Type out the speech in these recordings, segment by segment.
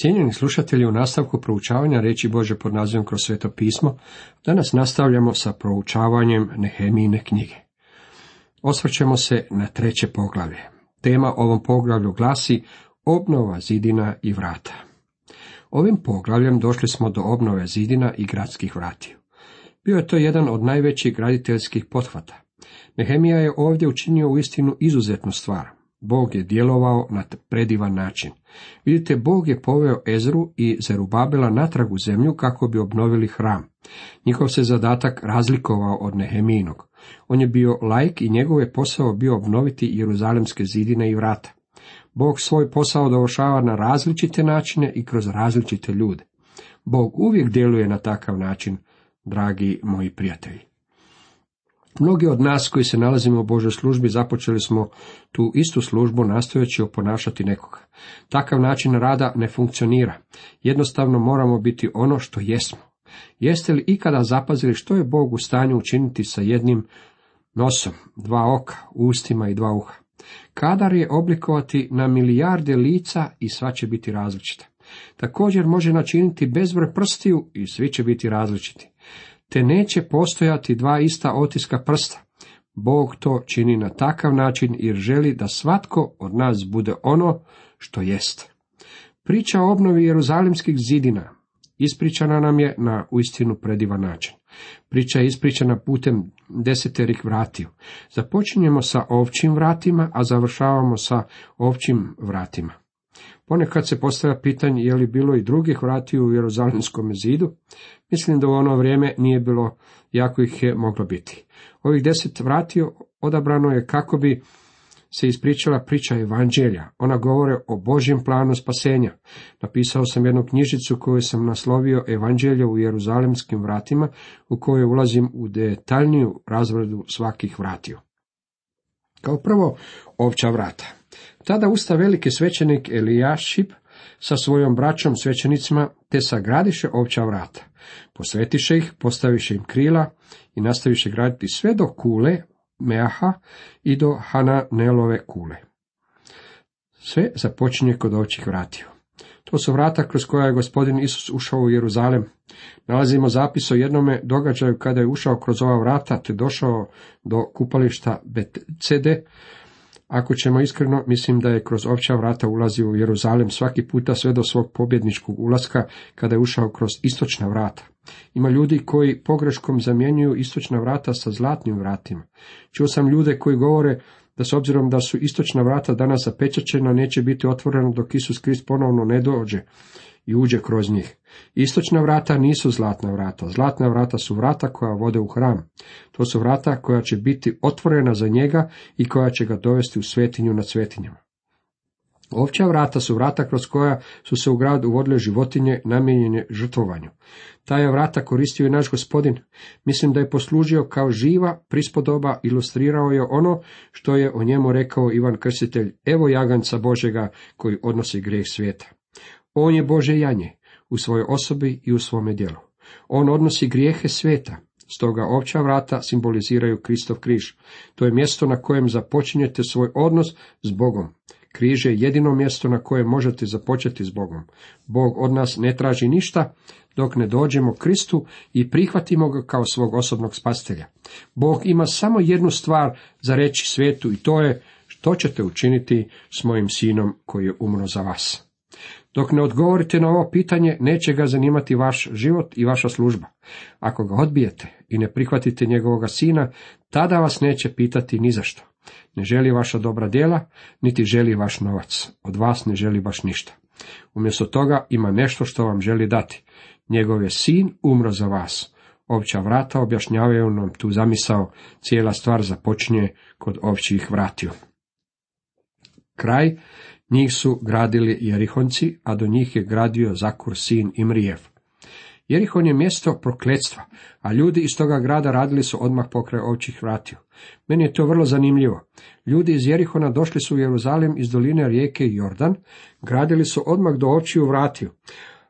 Cijenjeni slušatelji, u nastavku proučavanja reći Bože pod nazivom kroz sveto pismo, danas nastavljamo sa proučavanjem Nehemijine knjige. Osvrćemo se na treće poglavlje. Tema ovom poglavlju glasi obnova zidina i vrata. Ovim poglavljem došli smo do obnove zidina i gradskih vratiju. Bio je to jedan od najvećih graditeljskih pothvata. Nehemija je ovdje učinio uistinu izuzetnu stvar. Bog je djelovao na predivan način. Vidite, Bog je poveo Ezru i Zerubabela natrag u zemlju kako bi obnovili hram. Njihov se zadatak razlikovao od Neheminog. On je bio lajk i njegov je posao bio obnoviti jeruzalemske zidine i vrata. Bog svoj posao dovršava na različite načine i kroz različite ljude. Bog uvijek djeluje na takav način, dragi moji prijatelji. Mnogi od nas koji se nalazimo u Božoj službi započeli smo tu istu službu nastojeći oponašati nekoga. Takav način rada ne funkcionira. Jednostavno moramo biti ono što jesmo. Jeste li ikada zapazili što je Bog u stanju učiniti sa jednim nosom, dva oka, ustima i dva uha? Kadar je oblikovati na milijarde lica i sva će biti različita. Također može načiniti bezbroj prstiju i svi će biti različiti te neće postojati dva ista otiska prsta. Bog to čini na takav način jer želi da svatko od nas bude ono što jest. Priča o obnovi jeruzalimskih zidina ispričana nam je na uistinu predivan način. Priča je ispričana putem deseterih vratiju. Započinjemo sa ovčim vratima, a završavamo sa ovčim vratima. Ponekad se postavlja pitanje je li bilo i drugih vratiju u Jeruzalemskom zidu. Mislim da u ono vrijeme nije bilo, jako ih je moglo biti. Ovih deset vratiju odabrano je kako bi se ispričala priča evanđelja. Ona govore o Božjem planu spasenja. Napisao sam jednu knjižicu koju sam naslovio Evanđelje u Jeruzalemskim vratima, u kojoj ulazim u detaljniju razvrdu svakih vratiju. Kao prvo, ovča vrata. Tada usta veliki svećenik Elijašip sa svojom braćom svećenicima te sagradiše ovča vrata. Posvetiše ih, postaviše im krila i nastaviše graditi sve do kule Meaha i do Hananelove kule. Sve započinje kod ovčih vratiju. To su vrata kroz koja je gospodin Isus ušao u Jeruzalem. Nalazimo zapis o jednome događaju kada je ušao kroz ova vrata te došao do kupališta Betcede, ako ćemo iskreno, mislim da je kroz opća vrata ulazio u Jeruzalem svaki puta sve do svog pobjedničkog ulaska kada je ušao kroz istočna vrata. Ima ljudi koji pogreškom zamjenjuju istočna vrata sa zlatnim vratima. Čuo sam ljude koji govore da s obzirom da su istočna vrata danas zapečačena, neće biti otvorena dok Isus Krist ponovno ne dođe i uđe kroz njih. Istočna vrata nisu zlatna vrata. Zlatna vrata su vrata koja vode u hram. To su vrata koja će biti otvorena za njega i koja će ga dovesti u svetinju na svetinjama. Ovća vrata su vrata kroz koja su se u grad uvodile životinje namijenjene žrtvovanju. Ta je vrata koristio i naš gospodin. Mislim da je poslužio kao živa prispodoba, ilustrirao je ono što je o njemu rekao Ivan Krstitelj, evo jaganca Božega koji odnosi grijeh svijeta. On je Bože janje u svojoj osobi i u svome djelu. On odnosi grijehe sveta, stoga opća vrata simboliziraju Kristov križ. To je mjesto na kojem započinjete svoj odnos s Bogom. Križ je jedino mjesto na kojem možete započeti s Bogom. Bog od nas ne traži ništa dok ne dođemo Kristu i prihvatimo ga kao svog osobnog spastelja. Bog ima samo jednu stvar za reći svijetu i to je što ćete učiniti s mojim sinom koji je umro za vas. Dok ne odgovorite na ovo pitanje, neće ga zanimati vaš život i vaša služba. Ako ga odbijete i ne prihvatite njegovoga sina, tada vas neće pitati ni zašto. Ne želi vaša dobra djela, niti želi vaš novac. Od vas ne želi baš ništa. Umjesto toga ima nešto što vam želi dati. Njegov je sin umro za vas. Opća vrata objašnjavaju nam tu zamisao, cijela stvar započinje kod općih vratiju. Kraj njih su gradili Jerihonci, a do njih je gradio Zakur sin Imrijev. Jerihon je mjesto prokletstva, a ljudi iz toga grada radili su odmah pokraj ovčih vratiju. Meni je to vrlo zanimljivo. Ljudi iz Jerihona došli su u Jeruzalem iz doline rijeke Jordan, gradili su odmah do ovčiju vratiju.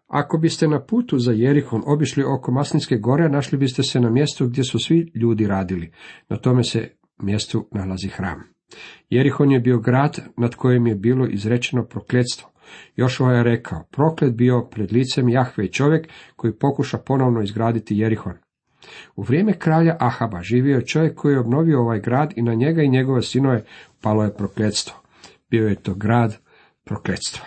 Ako biste na putu za Jerihon obišli oko Maslinske gore, našli biste se na mjestu gdje su svi ljudi radili. Na tome se mjestu nalazi hram. Jerihon je bio grad nad kojim je bilo izrečeno prokletstvo. Jošova je rekao, proklet bio pred licem Jahve i čovjek koji pokuša ponovno izgraditi Jerihon. U vrijeme kralja Ahaba živio je čovjek koji je obnovio ovaj grad i na njega i njegove sinove palo je prokletstvo. Bio je to grad prokletstva.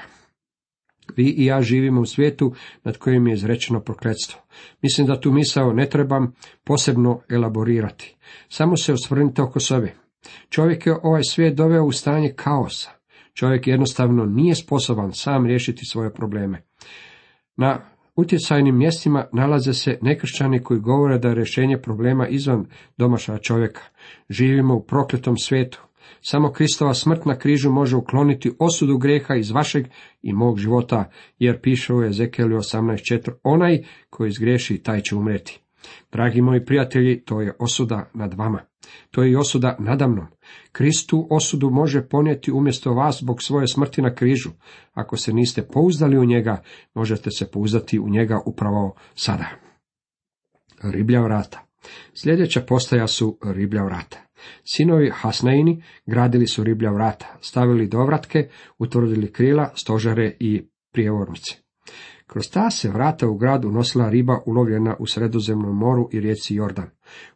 Vi i ja živimo u svijetu nad kojim je izrečeno prokletstvo. Mislim da tu misao ne trebam posebno elaborirati. Samo se osvrnite oko sebe. Čovjek je ovaj svijet doveo u stanje kaosa. Čovjek jednostavno nije sposoban sam riješiti svoje probleme. Na utjecajnim mjestima nalaze se nekršćani koji govore da je rješenje problema izvan domašaja čovjeka. Živimo u prokletom svijetu. Samo Kristova smrt na križu može ukloniti osudu greha iz vašeg i mog života, jer piše u Ezekijelu 18.4. Onaj koji izgreši, taj će umreti. Dragi moji prijatelji, to je osuda nad vama. To je i osuda nadamnom. Kristu osudu može ponijeti umjesto vas zbog svoje smrti na križu. Ako se niste pouzdali u njega, možete se pouzdati u njega upravo sada. Riblja vrata. Sljedeća postaja su riblja vrata. Sinovi Hasnaini gradili su riblja vrata, stavili dovratke, utvrdili krila, stožare i prijevornice. Kroz ta se vrata u gradu nosila riba ulovljena u sredozemnom moru i rijeci Jordan.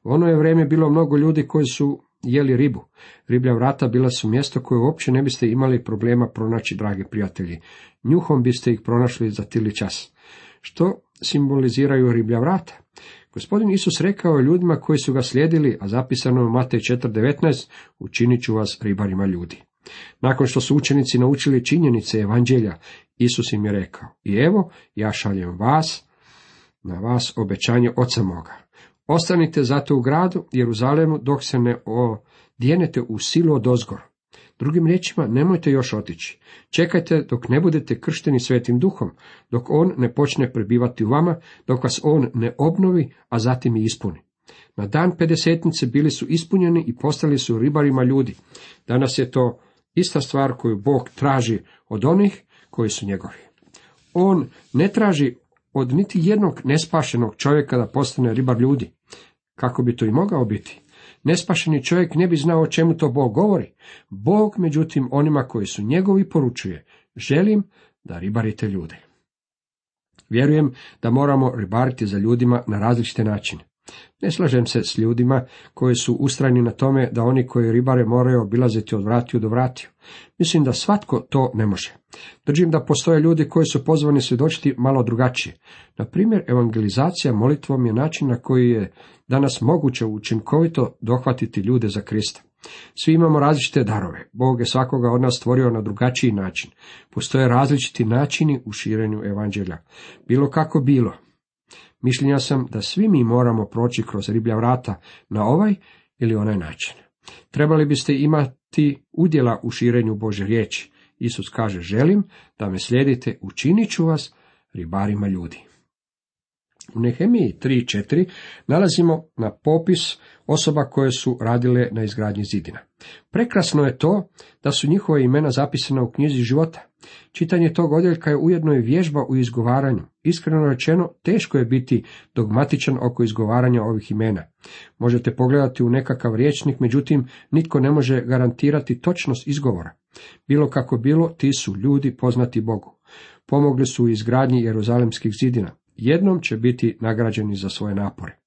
U ono je vrijeme bilo mnogo ljudi koji su jeli ribu. Riblja vrata bila su mjesto koje uopće ne biste imali problema pronaći, dragi prijatelji. Njuhom biste ih pronašli za tili čas. Što simboliziraju riblja vrata? Gospodin Isus rekao ljudima koji su ga slijedili, a zapisano je u Matej 4.19, učinit ću vas ribarima ljudi. Nakon što su učenici naučili činjenice evanđelja, Isus im je rekao, i evo, ja šaljem vas, na vas obećanje oca moga. Ostanite zato u gradu Jeruzalemu dok se ne odjenete u silu od ozgor. Drugim riječima, nemojte još otići. Čekajte dok ne budete kršteni svetim duhom, dok on ne počne prebivati u vama, dok vas on ne obnovi, a zatim i ispuni. Na dan pedesetnice bili su ispunjeni i postali su ribarima ljudi. Danas je to ista stvar koju Bog traži od onih koji su njegovi. On ne traži od niti jednog nespašenog čovjeka da postane ribar ljudi. Kako bi to i mogao biti? Nespašeni čovjek ne bi znao o čemu to Bog govori. Bog, međutim, onima koji su njegovi poručuje, želim da ribarite ljude. Vjerujem da moramo ribariti za ljudima na različite načine. Ne slažem se s ljudima koji su ustrajni na tome da oni koji ribare moraju obilaziti od vratiju do vratiju. Mislim da svatko to ne može. Držim da postoje ljudi koji su pozvani svjedočiti malo drugačije. Na primjer, evangelizacija molitvom je način na koji je danas moguće učinkovito dohvatiti ljude za Krista. Svi imamo različite darove. Bog je svakoga od nas stvorio na drugačiji način. Postoje različiti načini u širenju evanđelja. Bilo kako bilo, Mišljenja sam da svi mi moramo proći kroz riblja vrata na ovaj ili onaj način. Trebali biste imati udjela u širenju Bože riječi. Isus kaže, želim da me slijedite, učinit ću vas ribarima ljudi. U Nehemiji 3.4 nalazimo na popis osoba koje su radile na izgradnji zidina. Prekrasno je to da su njihova imena zapisana u knjizi života. Čitanje tog odjeljka je ujedno i vježba u izgovaranju. Iskreno rečeno, teško je biti dogmatičan oko izgovaranja ovih imena. Možete pogledati u nekakav riječnik, međutim, nitko ne može garantirati točnost izgovora. Bilo kako bilo, ti su ljudi poznati Bogu. Pomogli su u izgradnji jeruzalemskih zidina. Jednom će biti nagrađeni za svoje napore.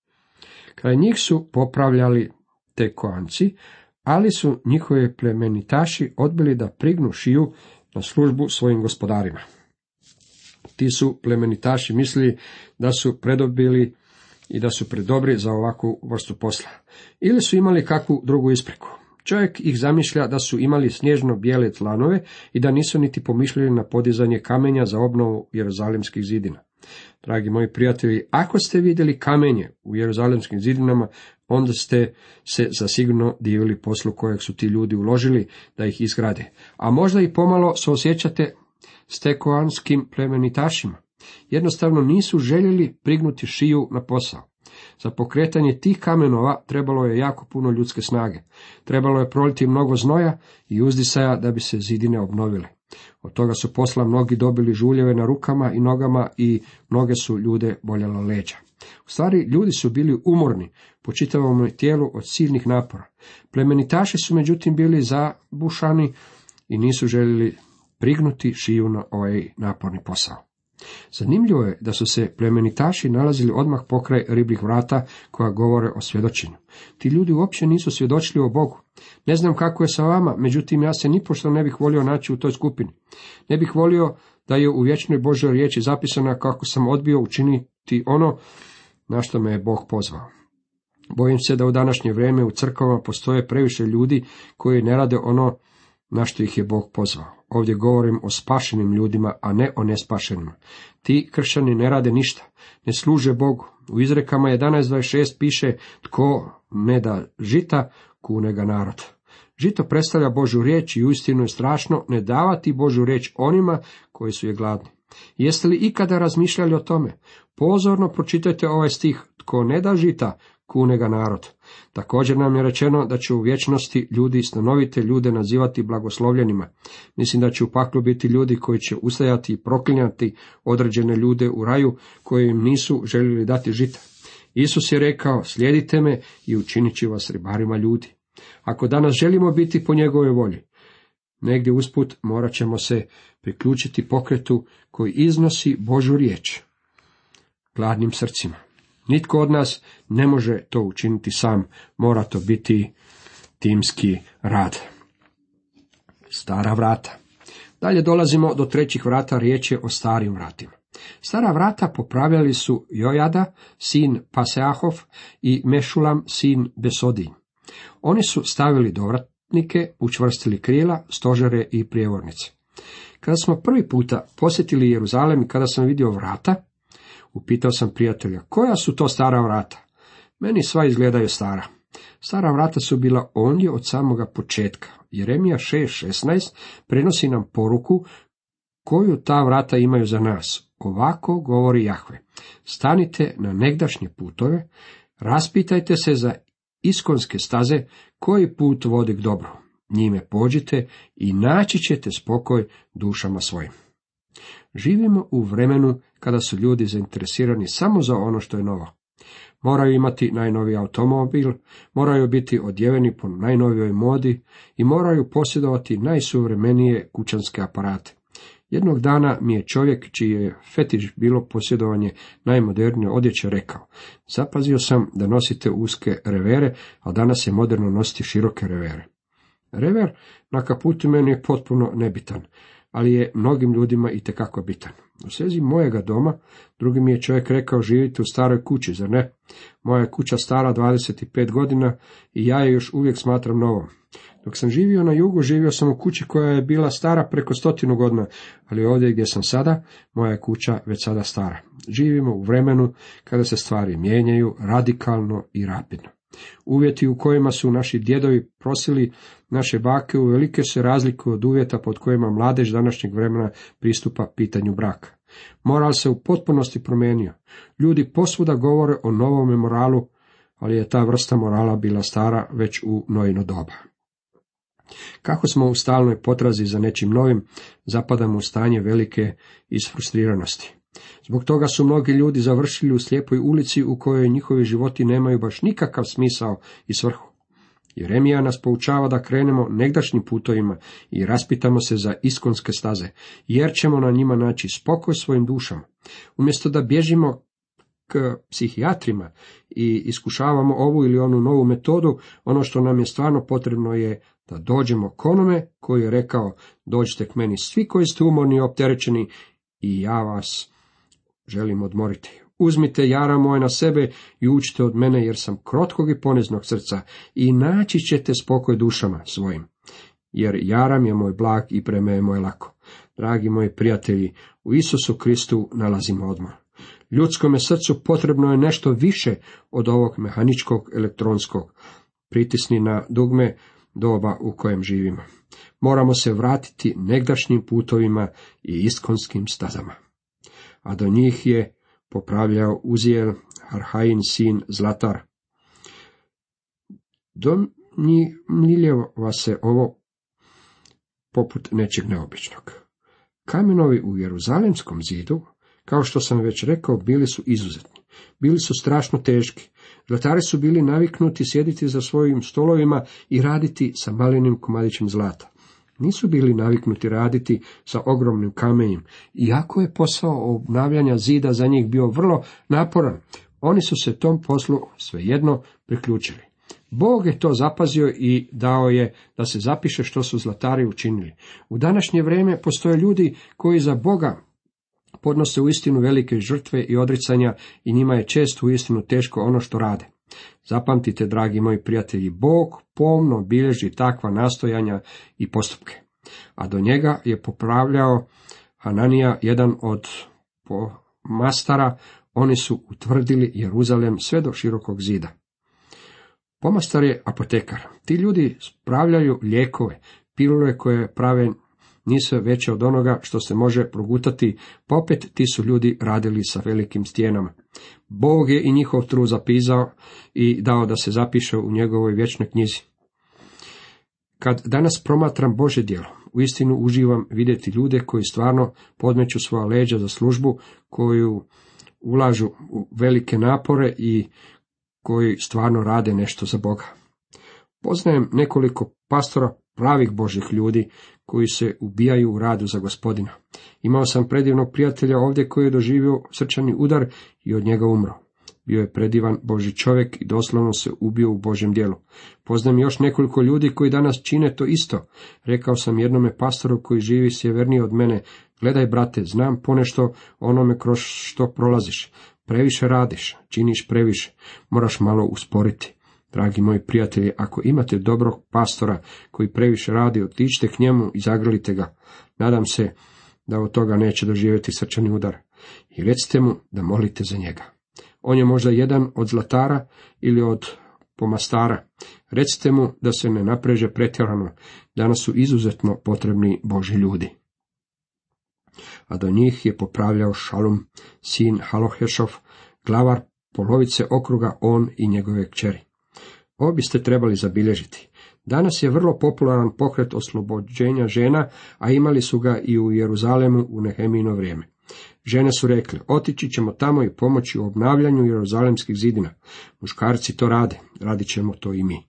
Kraj njih su popravljali te koanci, ali su njihovi plemenitaši odbili da prignu šiju na službu svojim gospodarima. Ti su plemenitaši mislili da su predobili i da su predobri za ovakvu vrstu posla. Ili su imali kakvu drugu ispreku. Čovjek ih zamišlja da su imali snježno bijele tlanove i da nisu niti pomišljali na podizanje kamenja za obnovu jeruzalemskih zidina. Dragi moji prijatelji, ako ste vidjeli kamenje u jeruzalemskim zidinama, onda ste se zasigurno divili poslu kojeg su ti ljudi uložili da ih izgrade. A možda i pomalo se osjećate s tekoanskim plemenitašima. Jednostavno nisu željeli prignuti šiju na posao. Za pokretanje tih kamenova trebalo je jako puno ljudske snage. Trebalo je proliti mnogo znoja i uzdisaja da bi se zidine obnovile. Od toga su posla mnogi dobili žuljeve na rukama i nogama i mnoge su ljude boljelo leđa. U stvari, ljudi su bili umorni po čitavom tijelu od silnih napora. Plemenitaši su međutim bili zabušani i nisu željeli prignuti šiju na ovaj naporni posao. Zanimljivo je da su se plemenitaši nalazili odmah pokraj ribljih vrata koja govore o svjedočenju. Ti ljudi uopće nisu svjedočili o Bogu. Ne znam kako je sa vama, međutim ja se nipošto ne bih volio naći u toj skupini. Ne bih volio da je u vječnoj Božoj riječi zapisana kako sam odbio učiniti ono na što me je Bog pozvao. Bojim se da u današnje vrijeme u crkvama postoje previše ljudi koji ne rade ono na što ih je Bog pozvao. Ovdje govorim o spašenim ljudima, a ne o nespašenima. Ti kršćani ne rade ništa, ne služe Bogu. U izrekama 11.26 piše, tko ne da žita, kune ga narod. Žito predstavlja Božu riječ i uistinu je strašno ne davati Božu riječ onima koji su je gladni. Jeste li ikada razmišljali o tome? Pozorno pročitajte ovaj stih, tko ne da žita, kune ga narod. Također nam je rečeno da će u vječnosti ljudi stanovite ljude nazivati blagoslovljenima. Mislim da će u paklu biti ljudi koji će ustajati i proklinjati određene ljude u raju koji im nisu željeli dati žita. Isus je rekao, slijedite me i učinit ću vas ribarima ljudi. Ako danas želimo biti po njegovoj volji, negdje usput morat ćemo se priključiti pokretu koji iznosi Božu riječ gladnim srcima. Nitko od nas ne može to učiniti sam, mora to biti timski rad. Stara vrata. Dalje dolazimo do trećih vrata, riječ je o starim vratima. Stara vrata popravljali su Jojada, sin Paseahov i Mešulam, sin Besodin. Oni su stavili dovratnike, učvrstili krila, stožere i prijevornice. Kada smo prvi puta posjetili Jeruzalem i kada sam vidio vrata, upitao sam prijatelja, koja su to stara vrata? Meni sva izgledaju stara. Stara vrata su bila ondje od samoga početka. Jeremija 6.16 prenosi nam poruku koju ta vrata imaju za nas. Ovako govori Jahve. Stanite na negdašnje putove, raspitajte se za iskonske staze koji put vodi k dobru. Njime pođite i naći ćete spokoj dušama svojim. Živimo u vremenu kada su ljudi zainteresirani samo za ono što je novo. Moraju imati najnoviji automobil, moraju biti odjeveni po najnovijoj modi i moraju posjedovati najsuvremenije kućanske aparate. Jednog dana mi je čovjek, čiji je fetiš bilo posjedovanje najmodernije odjeće, rekao, zapazio sam da nosite uske revere, a danas je moderno nositi široke revere. Rever na kaputu meni je potpuno nebitan, ali je mnogim ljudima i tekako bitan. U svezi mojega doma, drugi mi je čovjek rekao živite u staroj kući, zar ne? Moja je kuća stara 25 godina i ja je još uvijek smatram novom. Dok sam živio na jugu, živio sam u kući koja je bila stara preko stotinu godina, ali ovdje gdje sam sada, moja je kuća već sada stara. Živimo u vremenu kada se stvari mijenjaju radikalno i rapidno. Uvjeti u kojima su naši djedovi prosili naše bake uvelike se razlikuju od uvjeta pod kojima mladež današnjeg vremena pristupa pitanju braka. Moral se u potpunosti promijenio. Ljudi posvuda govore o novom moralu, ali je ta vrsta morala bila stara već u nojino doba. Kako smo u stalnoj potrazi za nečim novim, zapadamo u stanje velike isfrustriranosti. Zbog toga su mnogi ljudi završili u slijepoj ulici u kojoj njihovi životi nemaju baš nikakav smisao i svrhu. Jeremija nas poučava da krenemo negdašnjim putovima i raspitamo se za iskonske staze, jer ćemo na njima naći spokoj svojim dušama. Umjesto da bježimo k psihijatrima i iskušavamo ovu ili onu novu metodu, ono što nam je stvarno potrebno je da dođemo k onome koji je rekao, dođite k meni svi koji ste umorni i opterećeni i ja vas želim odmoriti. Uzmite jara moje na sebe i učite od mene, jer sam krotkog i poniznog srca, i naći ćete spokoj dušama svojim. Jer jaram je moj blag i preme je moj lako. Dragi moji prijatelji, u Isusu Kristu nalazimo odmor. Ljudskome srcu potrebno je nešto više od ovog mehaničkog elektronskog. Pritisni na dugme doba u kojem živimo. Moramo se vratiti negdašnjim putovima i iskonskim stazama. A do njih je popravljao Uzijel, Arhain sin Zlatar. Domiljeva se ovo poput nečeg neobičnog. Kamenovi u Jeruzalemskom zidu, kao što sam već rekao, bili su izuzetni. Bili su strašno teški. Zlatari su bili naviknuti sjediti za svojim stolovima i raditi sa malenim komadićem zlata. Nisu bili naviknuti raditi sa ogromnim kamenjem, iako je posao obnavljanja zida za njih bio vrlo naporan, oni su se tom poslu svejedno priključili. Bog je to zapazio i dao je da se zapiše što su zlatari učinili. U današnje vrijeme postoje ljudi koji za Boga podnose u istinu velike žrtve i odricanja i njima je često u istinu teško ono što rade. Zapamtite, dragi moji prijatelji, Bog pomno bilježi takva nastojanja i postupke. A do njega je popravljao Hananija, jedan od mastara, oni su utvrdili Jeruzalem sve do širokog zida. Pomastar je apotekar. Ti ljudi spravljaju lijekove, pilule koje prave nisu veće od onoga što se može progutati, popet ti su ljudi radili sa velikim stijenama. Bog je i njihov tru zapisao i dao da se zapiše u njegovoj vječnoj knjizi. Kad danas promatram Bože djelo, uistinu uživam vidjeti ljude koji stvarno podmeću svoja leđa za službu, koju ulažu u velike napore i koji stvarno rade nešto za Boga. Poznajem nekoliko pastora pravih Božih ljudi koji se ubijaju u radu za gospodina. Imao sam predivnog prijatelja ovdje koji je doživio srčani udar i od njega umro. Bio je predivan Boži čovjek i doslovno se ubio u Božem dijelu. Poznam još nekoliko ljudi koji danas čine to isto. Rekao sam jednome pastoru koji živi sjevernije od mene, gledaj brate, znam ponešto onome kroz što prolaziš. Previše radiš, činiš previše, moraš malo usporiti. Dragi moji prijatelji, ako imate dobrog pastora koji previše radi, otičite k njemu i zagrlite ga. Nadam se da od toga neće doživjeti srčani udar. I recite mu da molite za njega. On je možda jedan od zlatara ili od pomastara. Recite mu da se ne napreže pretjerano. Danas su izuzetno potrebni Boži ljudi. A do njih je popravljao Šalum, sin Halohešov, glavar polovice okruga, on i njegove kćeri. Ovo biste trebali zabilježiti. Danas je vrlo popularan pokret oslobođenja žena, a imali su ga i u Jeruzalemu u Nehemino vrijeme. Žene su rekle, otići ćemo tamo i pomoći u obnavljanju jeruzalemskih zidina. Muškarci to rade, radit ćemo to i mi.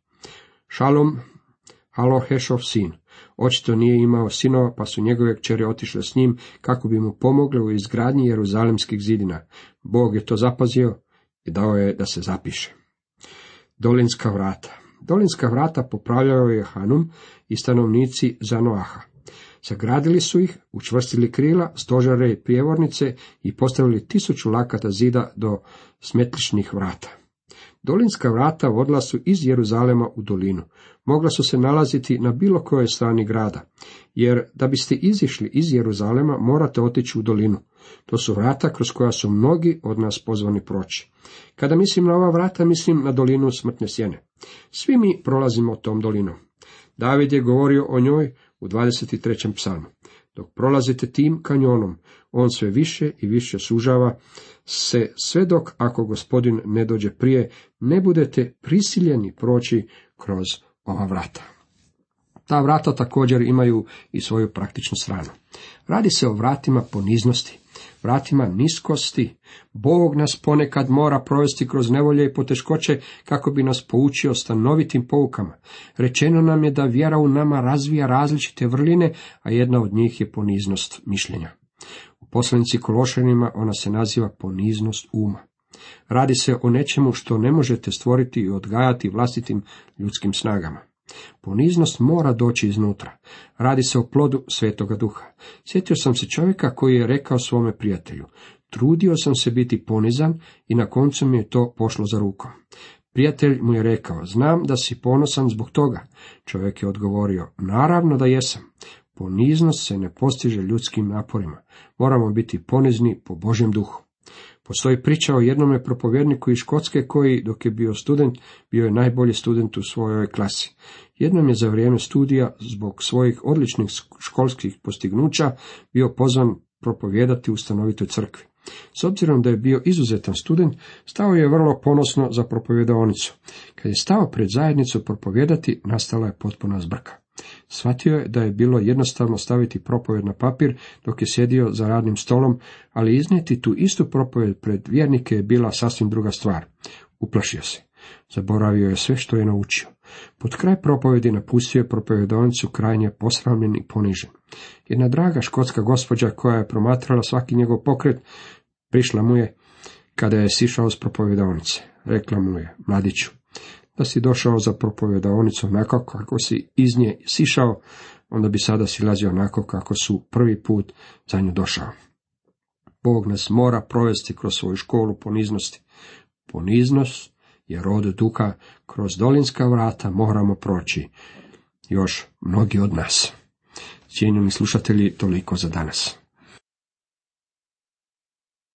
Šalom, Halohešov sin, očito nije imao sinova, pa su njegove kćeri otišle s njim kako bi mu pomogle u izgradnji jeruzalemskih zidina. Bog je to zapazio i dao je da se zapiše. Dolinska vrata. Dolinska vrata popravljao je Hanum i stanovnici Zanoaha. Sagradili su ih, učvrstili krila, stožare i prijevornice i postavili tisuću lakata zida do smetlišnih vrata. Dolinska vrata vodila su iz Jeruzalema u dolinu. Mogla su se nalaziti na bilo kojoj strani grada, jer da biste izišli iz Jeruzalema morate otići u dolinu. To su vrata kroz koja su mnogi od nas pozvani proći. Kada mislim na ova vrata, mislim na dolinu smrtne sjene. Svi mi prolazimo tom dolinom. David je govorio o njoj u 23. psalmu. Dok prolazite tim kanjonom, on sve više i više sužava se sve dok, ako gospodin ne dođe prije, ne budete prisiljeni proći kroz ova vrata. Ta vrata također imaju i svoju praktičnu stranu. Radi se o vratima poniznosti, vratima niskosti. Bog nas ponekad mora provesti kroz nevolje i poteškoće kako bi nas poučio stanovitim poukama. Rečeno nam je da vjera u nama razvija različite vrline, a jedna od njih je poniznost mišljenja. U poslanici Kološanima ona se naziva poniznost uma. Radi se o nečemu što ne možete stvoriti i odgajati vlastitim ljudskim snagama. Poniznost mora doći iznutra. Radi se o plodu svetoga duha. Sjetio sam se čovjeka koji je rekao svome prijatelju, trudio sam se biti ponizan i na koncu mi je to pošlo za rukom. Prijatelj mu je rekao, znam da si ponosan zbog toga. Čovjek je odgovorio, naravno da jesam. Poniznost se ne postiže ljudskim naporima. Moramo biti ponizni po Božjem duhu. Postoji priča o jednome propovjedniku iz Škotske koji, dok je bio student, bio je najbolji student u svojoj klasi. Jednom je za vrijeme studija, zbog svojih odličnih školskih postignuća, bio pozvan propovijedati u stanovitoj crkvi. S obzirom da je bio izuzetan student, stao je vrlo ponosno za propovjedaonicu. Kad je stao pred zajednicu propovijedati, nastala je potpuna zbrka. Shvatio je da je bilo jednostavno staviti propovjed na papir dok je sjedio za radnim stolom, ali iznijeti tu istu propovjed pred vjernike je bila sasvim druga stvar. Uplašio se. Zaboravio je sve što je naučio. Pod kraj propovedi napustio je propovedonicu krajnje posramljen i ponižen. Jedna draga škotska gospođa koja je promatrala svaki njegov pokret, prišla mu je kada je sišao s propovedonice. Rekla mu je, mladiću, da si došao za propovedonicu onako kako si iz nje sišao, onda bi sada silazio onako kako su prvi put za nju došao. Bog nas mora provesti kroz svoju školu poniznosti. Poniznost je rod duha, kroz dolinska vrata moramo proći. Još mnogi od nas. Cijenjeni slušatelji, toliko za danas.